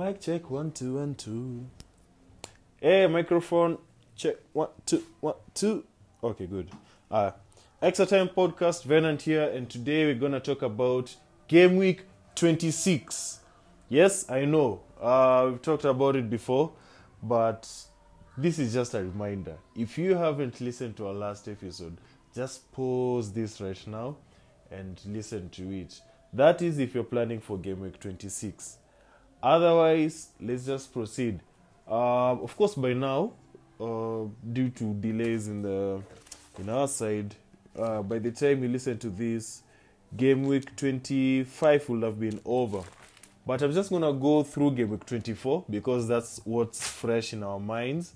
Mic check one, two, and two. Hey, microphone check one two one two. Okay, good. Uh, Extra Time Podcast, Venant here, and today we're gonna talk about Game Week 26. Yes, I know. Uh, we've talked about it before, but this is just a reminder. If you haven't listened to our last episode, just pause this right now and listen to it. That is if you're planning for Game Week 26. Otherwise, let's just proceed. Uh, of course, by now, uh, due to delays in the in our side, uh, by the time you listen to this, Game Week 25 will have been over. But I'm just gonna go through Game Week 24 because that's what's fresh in our minds,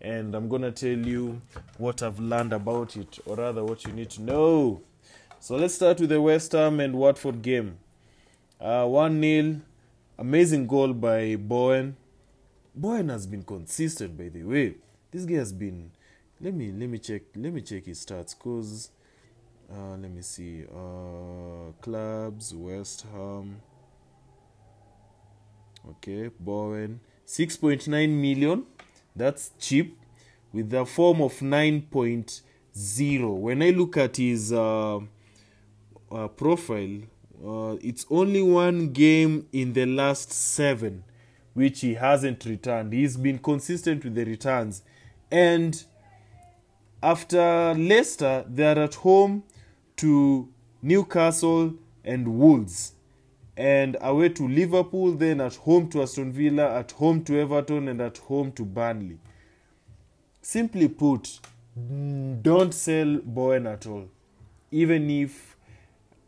and I'm gonna tell you what I've learned about it, or rather, what you need to know. So let's start with the West Ham and Watford game. Uh, 1 0. Amazing goal by Bowen. Bowen has been consistent, by the way. This guy has been. Let me let me check let me check his stats, cause uh, let me see. Uh, clubs West Ham. Okay, Bowen six point nine million. That's cheap, with a form of nine point zero. When I look at his uh, uh, profile, uh, it's only one game in the last seven which he hasn't returned. He's been consistent with the returns. And after Leicester, they're at home to Newcastle and Wolves. And away to Liverpool, then at home to Aston Villa, at home to Everton, and at home to Burnley. Simply put, don't sell Bowen at all. Even if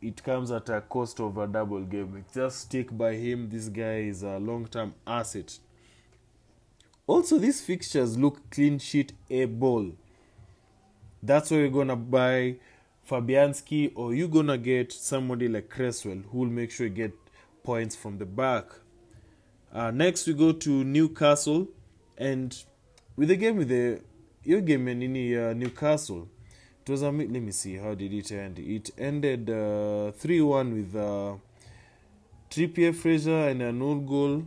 it comes at a cost of a double game. Just stick by him. This guy is a long term asset. Also, these fixtures look clean sheet able. That's why you're gonna buy Fabianski or you're gonna get somebody like Cresswell who will make sure you get points from the back. Uh, next, we go to Newcastle, and with the game with the your game in uh, Newcastle, it was a let me see how did it end? It ended uh, 3-1 with uh, Trippier Fraser and an own goal.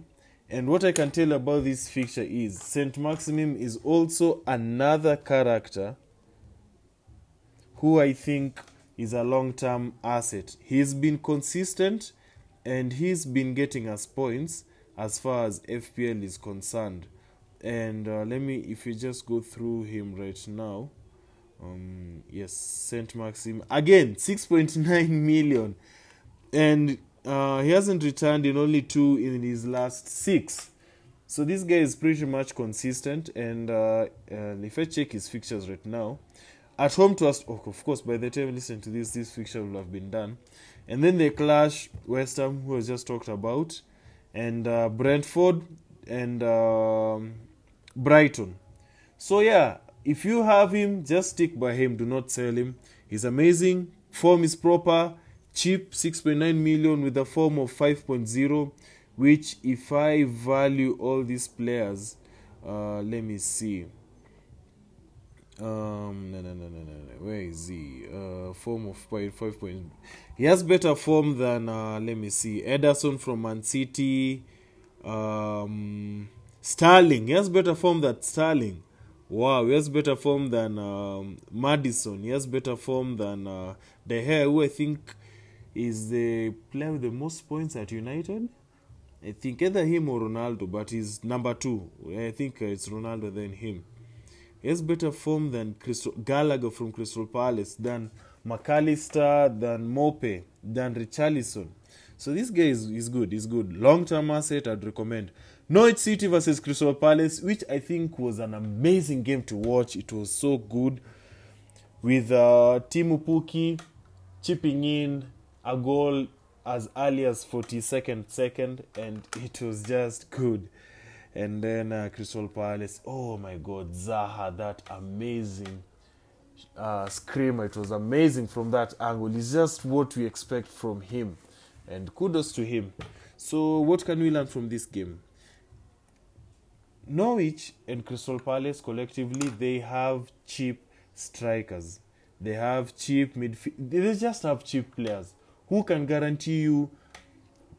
And what I can tell about this fixture is Saint-Maximin is also another character who I think is a long-term asset. He's been consistent and he's been getting us points as far as FPL is concerned. And uh, let me if you just go through him right now um yes saint maxim. Again 6.9 million. And uh, he hasn't returned in only two in his last six. So this guy is pretty much consistent and uh, and if i check his fixtures right now at home to us oh, of course by the time you listen to this this fixture will have been done. And then they clash west ham who was just talked about and uh, brentford and um, brighton. So yeah if you have him, just stick by him. Do not sell him. He's amazing. Form is proper. Cheap, 6.9 million with a form of 5.0. Which, if I value all these players, uh, let me see. Um, no, no, no, no, no. Where is he? Uh, form of 5. Point. He has better form than, uh, let me see, Ederson from Man City. Um, Sterling. He has better form than Sterling. Wow, he has better form than um, Maddison. He has better form than uh, De Gea, who I think is the player with the most points at United. I think either him or Ronaldo, but he's number two. I think it's Ronaldo than him. He has better form than Crystal, Gallagher from Crystal Palace, than Mac Allister, than Maupay, than Richarlison. So this guy is, is good. He's good. Long term asset, I'd recommend. Norwich City versus Crystal Palace, which I think was an amazing game to watch. It was so good with uh, Teemu Pukki chipping in a goal as early as 42nd second, and it was just good. And then uh, Crystal Palace, oh my God, Zaha, that amazing uh, screamer. It was amazing from that angle. It's just what we expect from him, and kudos to him. So, what can we learn from this game? Norwich and Crystal Palace collectively they have cheap strikers. They have cheap midfield. They just have cheap players who can guarantee you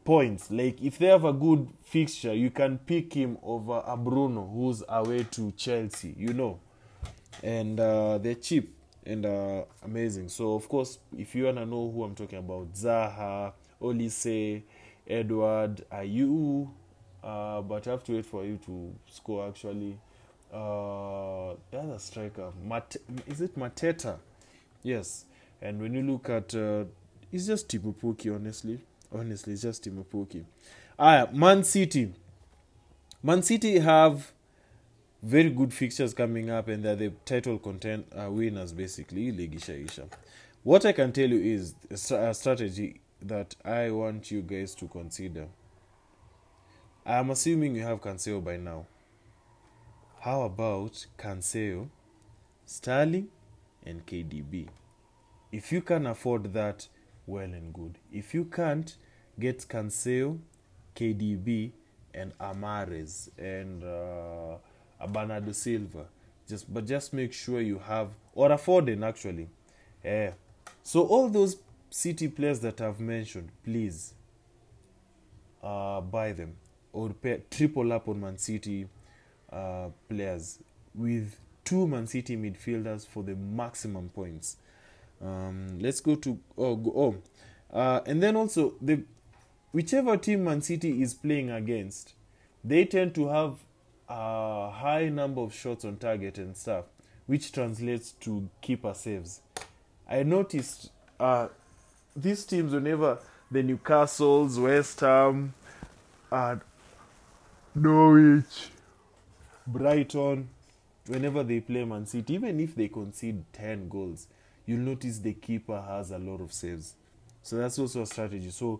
points. Like if they have a good fixture, you can pick him over a Bruno who's away to Chelsea, you know. And uh, they're cheap and uh, amazing. So of course, if you wanna know who I'm talking about, Zaha, Olise, Edward, Ayu, uh, but I have to wait for you to score actually. Uh, the other striker, is it Mateta? Yes. And when you look at, uh, it's just Teemu Pukki, honestly. Honestly, it's just Teemu Pukki. Ah, Man City. Man City have very good fixtures coming up, and they're the title content uh, winners, basically. Ligi Shaisha. What I can tell you is a strategy that I want you guys to consider. I'm assuming you have Cancelo by now. How about Cancelo, Sterling, and KDB? If you can afford that, well and good. If you can't, get Cancelo, KDB, and Mahrez and uh, Bernardo Silva. Just but just make sure you have or a Foden actually. Yeah. So all those City players that I've mentioned, please uh, buy them or pay, triple up on Man City uh, players with two Man City midfielders for the maximum points. Um, let's go to oh go, oh, uh, and then also the whichever team Man City is playing against, they tend to have a high number of shots on target and stuff, which translates to keeper saves. I noticed uh, these teams whenever the Newcastles, West Ham, uh, Norwich, Brighton, whenever they play Man City, even if they concede 10 goals, you'll notice the keeper has a lot of saves. So that's also a strategy. So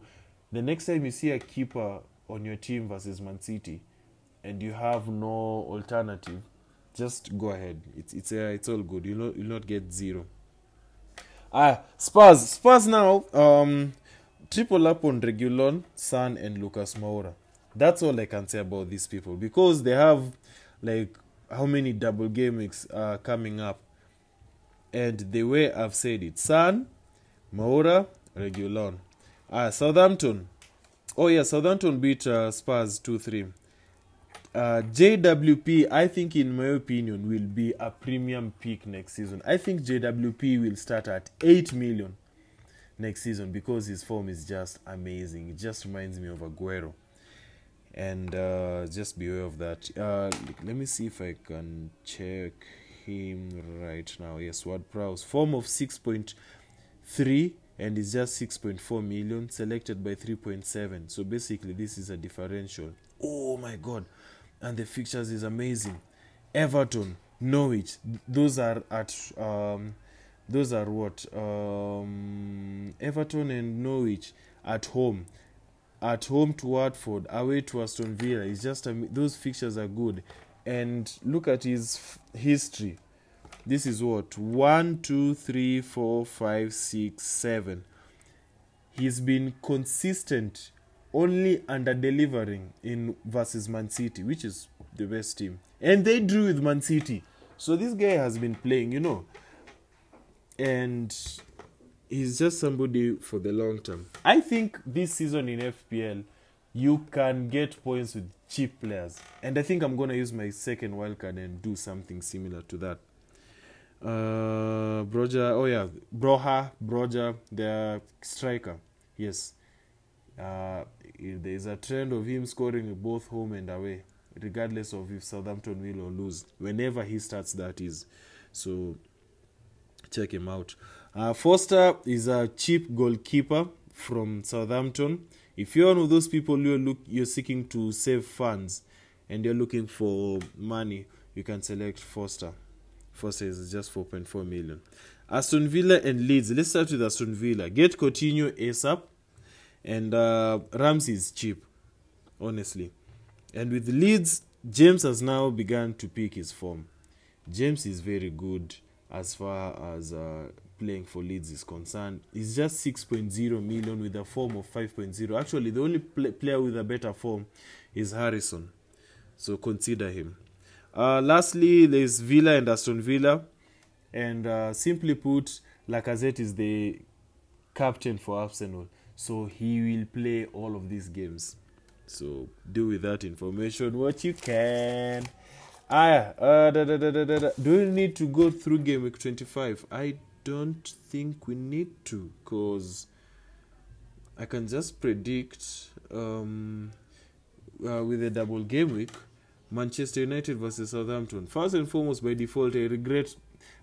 the next time you see a keeper on your team versus Man City and you have no alternative, just go ahead. It's it's uh, it's all good. You'll not you'll not get zero. Ah, Spurs. Spurs now. Um, triple up on Reguilon, Son, and Lucas Moura. That's all I can say about these people because they have like how many double weeks are coming up, and the way I've said it, Son, Moura, Reguilon. Ah, Southampton. Oh yeah, Southampton beat uh, Spurs two three. Uh, JWP, I think, in my opinion, will be a premium pick next season. I think JWP will start at 8 million next season because his form is just amazing. It just reminds me of Aguero. And uh, just be aware of that. Uh, let me see if I can check him right now. Yes, Ward Prowse. Form of 6.3 and is just 6.4 million, selected by 3.7. So basically, this is a differential. Oh my god and the fixtures is amazing. Everton, Norwich, those are at um, those are what um, Everton and Norwich at home, at home to Watford, away to Aston Villa. It's just um, those fixtures are good, and look at his f- history. This is what one, two, three, four, five, six, seven. He's been consistent only under delivering in versus Man City, which is the best team. And they drew with Man City. So this guy has been playing, you know. And he's just somebody for the long term. I think this season in FPL, you can get points with cheap players. And I think I'm to use my second wildcard and do something similar to that. Uh, Broja, oh yeah, Broha, Broja, the striker. Yes. Uh, there is a trend of him scoring both home and away, regardless of if Southampton will or lose. Whenever he starts, that is. So check him out. Uh, Foster is a cheap goalkeeper from Southampton. If you're one of those people you're look you're seeking to save funds and you're looking for money, you can select Foster. Foster is just 4.4 million. Aston Villa and Leeds. Let's start with Aston Villa. Get Coutinho ASAP and uh, Ramsey is cheap, honestly. And with Leeds, James has now begun to pick his form. James is very good as far as uh, playing for Leeds is concerned. He's just 6.0 million with a form of 5.0. Actually, the only pl- player with a better form is Harrison. So consider him. Uh, lastly, there's Villa and Aston Villa. And uh, simply put, Lacazette is the captain for Arsenal. so he will play all of these games. So do with that information what you can. Ah, uh, da, da, da, do we need to go through game week 25? I don't think we need to because I can just predict um, uh, with a double game week Manchester United versus Southampton. First and foremost, by default, I regret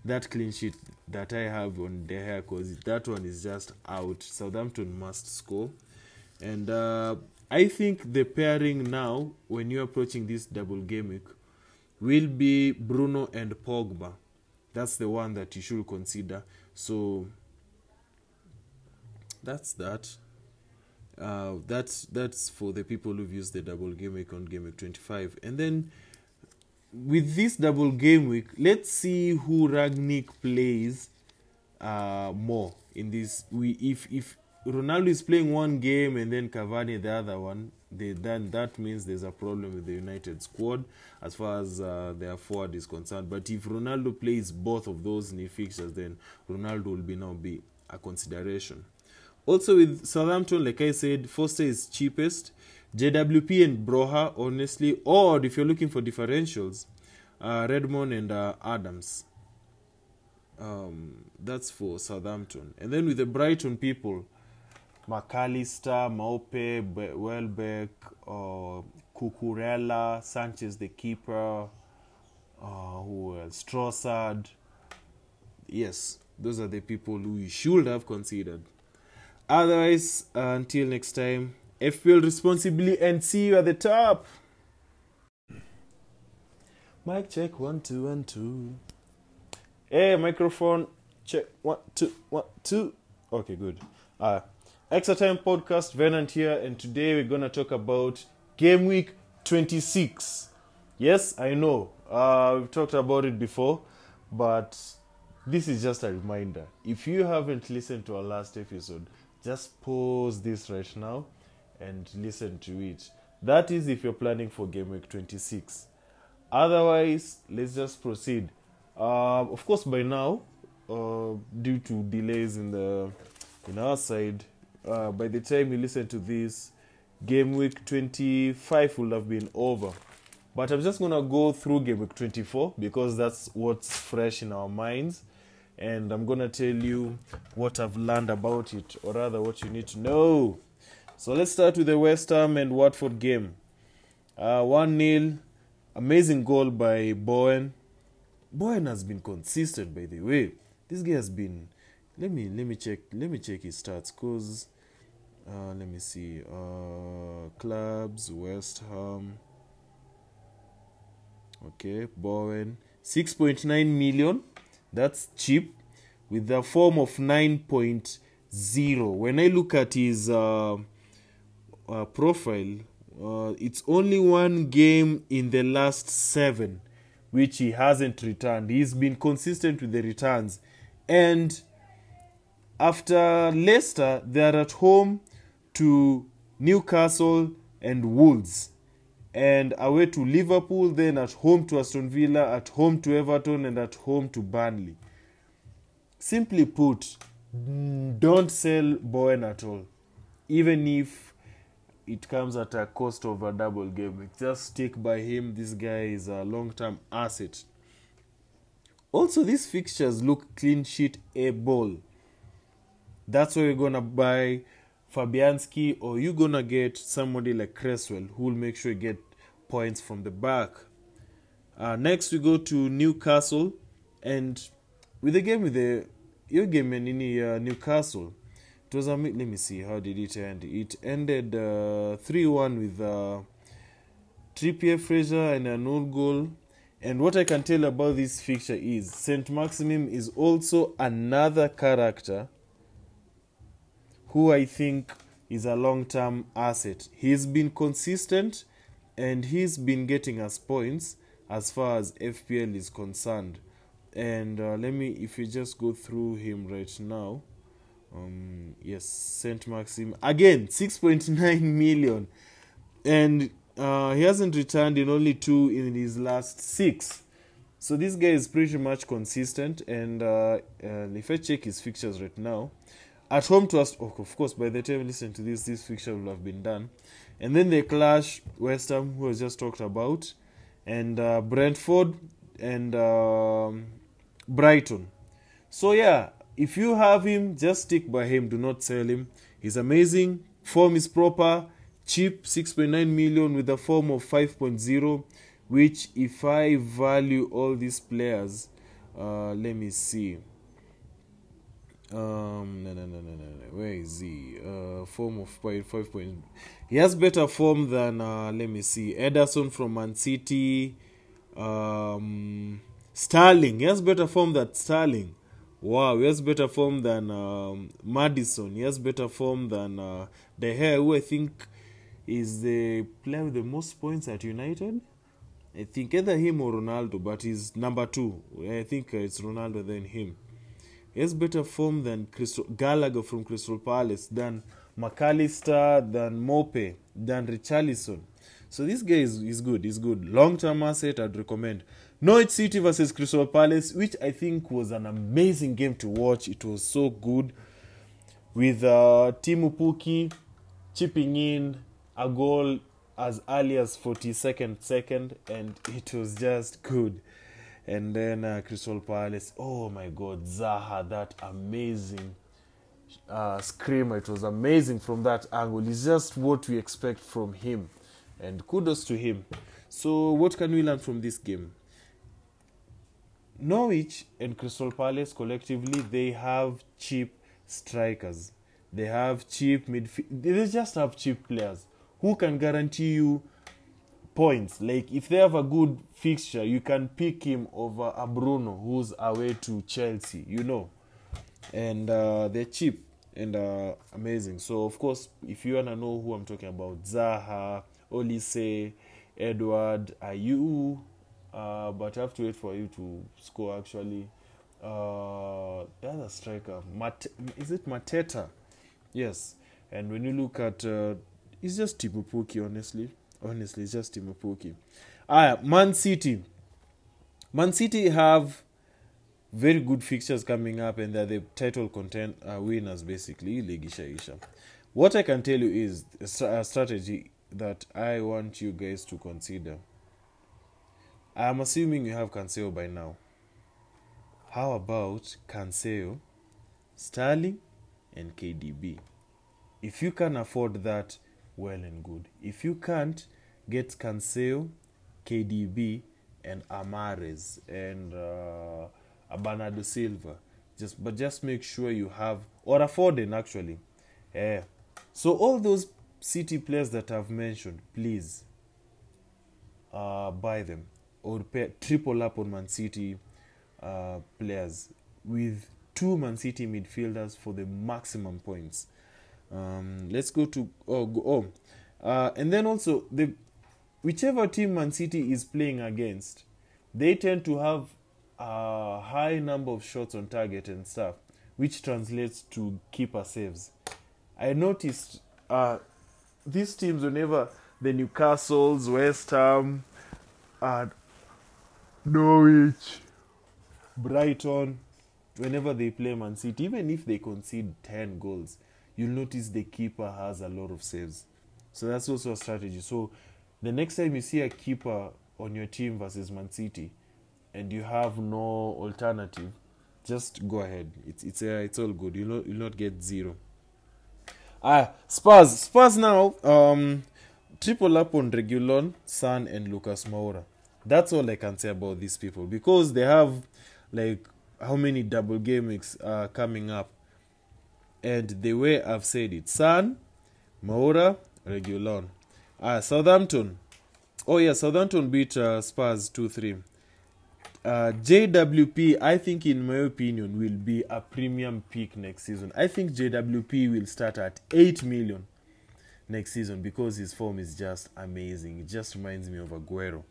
that clean sheet that I have on De Gea because that one is just out. Southampton must score. And uh, I think the pairing now, when you're approaching this double game week, will be Bruno and Pogba. That's the one that you should consider. So that's that. Uh, that's that's for the people who've used the double game week on game week 25 and then with this double game week let's see who Rangnick plays uh, more in this we if if ronaldo is playing one game and then cavani the other one they, then that means there's a problem with the united squad as far as uh, their forward is concerned but if ronaldo plays both of those the fixtures then ronaldo will be now be a consideration also with Southampton, like I said, Foster is cheapest. JWP and Broha, honestly, or if you're looking for differentials, uh, Redmond and uh, Adams. Um, that's for Southampton. And then with the Brighton people, McAllister, Maupay, Welbeck, uh, Cucurella, Sanchez the keeper, uh, who else? Trossard. Yes, those are the people who you should have considered. Otherwise, uh, until next time, FPL responsibly and see you at the top. Mic check one two and two. Hey, microphone check one two one two. Okay, good. Uh, Extra Time Podcast, Venant here, and today we're gonna talk about Game Week 26. Yes, I know. Uh, we've talked about it before, but this is just a reminder. If you haven't listened to our last episode, just pause this right now and listen to it. That is if you're planning for game week 26. Otherwise, let's just proceed. Uh, of course, by now, uh, due to delays in the in our side, uh, by the time you listen to this, game week 25 will have been over. But I'm just gonna go through game week 24 because that's what's fresh in our minds and I'm gonna tell you what I've learned about it, or rather, what you need to know. So let's start with the West Ham and Watford game. Uh, 1 0, amazing goal by Bowen. Bowen has been consistent, by the way. This guy has been. Let me let me check let me check his stats, cause uh, let me see. Uh, clubs West Ham. Okay, Bowen. 6.9 million. That's cheap. With the form of 9.0 when i look at his uh, uh, profile uh, it's only one game in the last seven which he hasn't returned. He's been consistent with the returns. And after leicester they're at home to newcastle and wolves and away to Liverpool, then at home to Aston Villa, at home to Everton, and at home to Burnley. Simply put, don't sell Bowen at all, even if it comes at a cost of a double game. Just stick by him. This guy is a long term asset. Also, these fixtures look clean sheet able. That's why we're gonna buy Fabianski, or you're gonna get somebody like Cresswell who will make sure you get points from the back. Uh, next, we go to Newcastle, and with the game with the your game in uh, Newcastle, it was a let me see how did it end. It ended uh, three uh, one with uh, Trippier, Fraser, and an old goal. And what I can tell about this fixture is Saint Maximum is also another character who I think is a long term asset. He's been consistent and he's been getting us points as far as FPL is concerned. And uh, let me, if you just go through him right now, um, yes, Saint Maxim again, 6.9 million, and uh, he hasn't returned in only two in his last six. So this guy is pretty much consistent. And uh, if I check his fixtures right now, at home to us. Oh, of course, by the time you listen to this, this fixture will have been done. And then they clash West Ham, who was just talked about, and uh, Brentford and um, Brighton. So yeah, if you have him, just stick by him. Do not sell him. He's amazing. Form is proper. Cheap, 6.9 million with a form of 5.0. Which, if I value all these players, uh, let me see. Um, no, no, no, no, no. Where is he? Uh, form of point five point. He has better form than uh, let me see. Ederson from Man City. Um, Sterling. He has better form than Sterling. Wow, he has better form than um, Maddison. He has better form than uh, De Gea, who I think is the player with the most points at United. I think either him or Ronaldo, but he's number two. I think it's Ronaldo then him. He has better form than Gallagher from Crystal Palace, than Mac Allister, than Maupay, than Richarlison. So this guy is, is good. He's good. Long term asset, I'd recommend. Norwich City versus Crystal Palace, which I think was an amazing game to watch. It was so good. With uh, Teemu Pukki chipping in a goal as early as 42nd second, and it was just good. And then uh, Crystal Palace, oh my God, Zaha, that amazing uh, screamer. It was amazing from that angle. It's just what we expect from him. And kudos to him. So, what can we learn from this game? Norwich and Crystal Palace collectively, they have cheap strikers. They have cheap midfield. They just have cheap players who can guarantee you points. Like if they have a good fixture, you can pick him over a Bruno who's away to Chelsea. You know, and uh, they're cheap and uh, amazing. So of course, if you wanna know who I'm talking about, Zaha, Olise, Edward, Ayu, uh, but I have to wait for you to score actually. Uh, the other striker, Mat- is it Mateta? Yes. And when you look at, uh, it's just Tipupuki, honestly. Honestly, it's just Teemu Pukki. Ah, Man City. Man City have very good fixtures coming up, and they're the title content uh, winners, basically. Legisha Isha. What I can tell you is a strategy that I want you guys to consider. I'm assuming you have Cancelo by now. How about Cancelo, Sterling, and KDB? If you can afford that, well and good. If you can't, get Cancel, KDB, and Mahrez and uh, Bernardo Silva. Just but just make sure you have or Foden actually. Yeah. So all those City players that I've mentioned, please uh, buy them or pay, triple up on Man City uh, players with two Man City midfielders for the maximum points. Um, let's go to oh go, oh, uh, and then also the whichever team Man City is playing against, they tend to have a high number of shots on target and stuff, which translates to keeper saves. I noticed uh, these teams whenever the Newcastles, West Ham, uh, Norwich, Brighton, whenever they play Man City, even if they concede 10 goals, you'll notice the keeper has a lot of saves. So that's also a strategy. So the next time you see a keeper on your team versus Man City and you have no alternative, just go ahead. It's it's uh, it's all good. You'll not, you'll not get zero. Ah, Spurs. Spurs now. Um, triple up on Reguilon, Son, and Lucas Moura. That's all I can say about these people because they have like how many double game weeks are coming up, and the way I've said it, Son, Moura, Reguilon. Ah, Southampton. Oh yeah, Southampton beat uh, Spurs two three. Uh, JWP, I think, in my opinion, will be a premium pick next season. I think JWP will start at 8 million next season because his form is just amazing. It just reminds me of Aguero.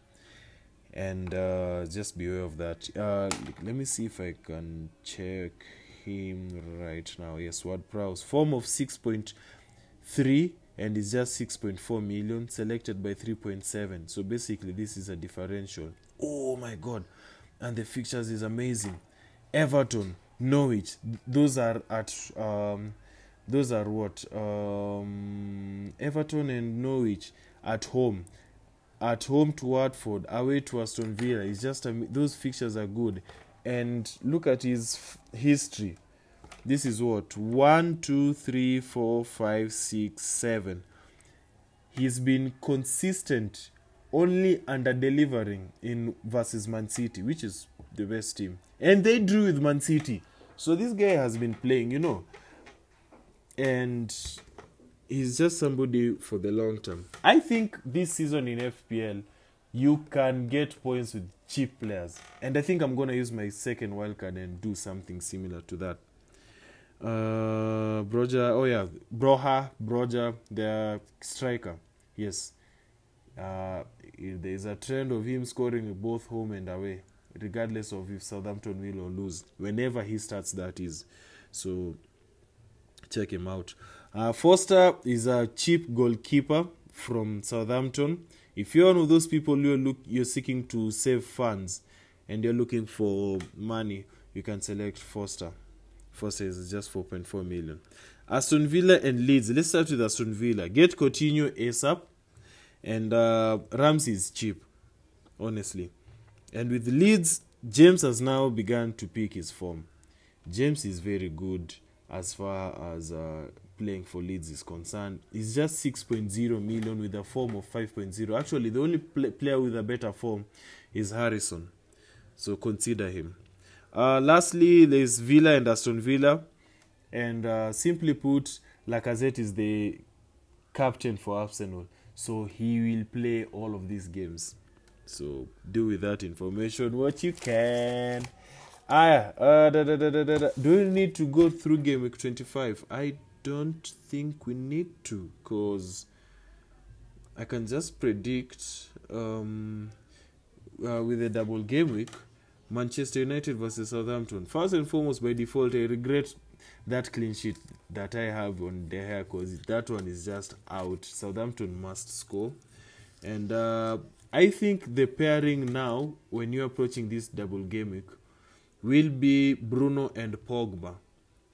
And uh, just be aware of that. Uh, let me see if I can check him right now. Yes, Prowse. Form of 6.3 and is just 6.4 million, selected by 3.7. So basically, this is a differential. Oh my god! and the fixtures is amazing. Everton, Norwich, those are at um, those are what um, Everton and Norwich at home, at home to Watford, away to Aston Villa. It's just those fixtures are good, and look at his f- history. This is what one, two, three, four, five, six, seven. He's been consistent, only under delivering in versus Man City, which is the best team, and they drew with Man City. So this guy has been playing, you know, and he's just somebody for the long term. I think this season in FPL, you can get points with cheap players, and I think I'm gonna use my second wildcard and do something similar to that. Uh, Broja, oh yeah, Broha, Broja, the striker. Yes, uh, there is a trend of him scoring both home and away, regardless of if Southampton will or lose. Whenever he starts, that is. So check him out. Uh, Foster is a cheap goalkeeper from Southampton. If you're one of those people you're look you're seeking to save funds and you're looking for money, you can select Foster. Foster is just 4.4 million. Aston Villa and Leeds. Let's start with Aston Villa. Get Coutinho ASAP, and uh, Ramsey is cheap, honestly. And with Leeds, James has now begun to pick his form. James is very good as far as uh, playing for Leeds is concerned. He's just 6.0 million with a form of 5.0. Actually, the only pl- player with a better form is Harrison. So consider him. Uh, lastly, there's Villa and Aston Villa. And uh, simply put, Lacazette is the captain for Arsenal. So he will play all of these games. So do with that information what you can. Ah, uh, da, da, da, do we need to go through game week 25? I don't think we need to because I can just predict um, uh, with a double game week Manchester United versus Southampton. First and foremost, by default, I regret that clean sheet that I have on De Gea because that one is just out. Southampton must score. And uh, I think the pairing now, when you're approaching this double game week, will be Bruno and Pogba.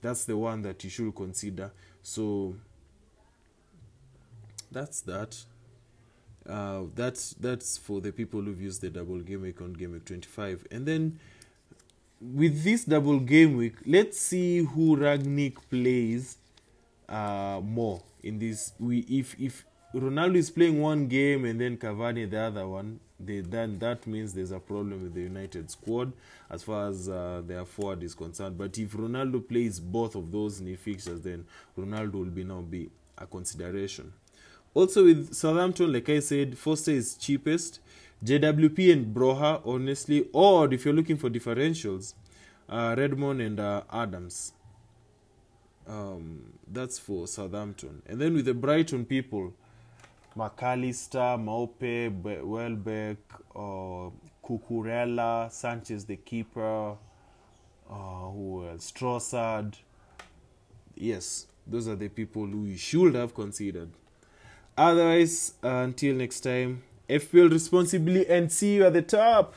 That's the one that you should consider. So that's that. Uh, that's that's for the people who've used the double game week on game week 25 and then with this double game week let's see who Rangnick plays uh, more in this we if if ronaldo is playing one game and then cavani the other one they, then that means there's a problem with the united squad as far as uh, their forward is concerned but if ronaldo plays both of those new fixtures then ronaldo will be now be a consideration also with Southampton, like I said, Foster is cheapest. JWP and Broha, honestly, or if you're looking for differentials, uh, Redmond and uh, Adams. Um, that's for Southampton. And then with the Brighton people, McAllister, Maupe, Be- Welbeck, uh, Cucurella, Sanchez the keeper, uh, who else? Trossard. Yes, those are the people who you should have considered. Otherwise, uh, until next time, FPL responsibly and see you at the top.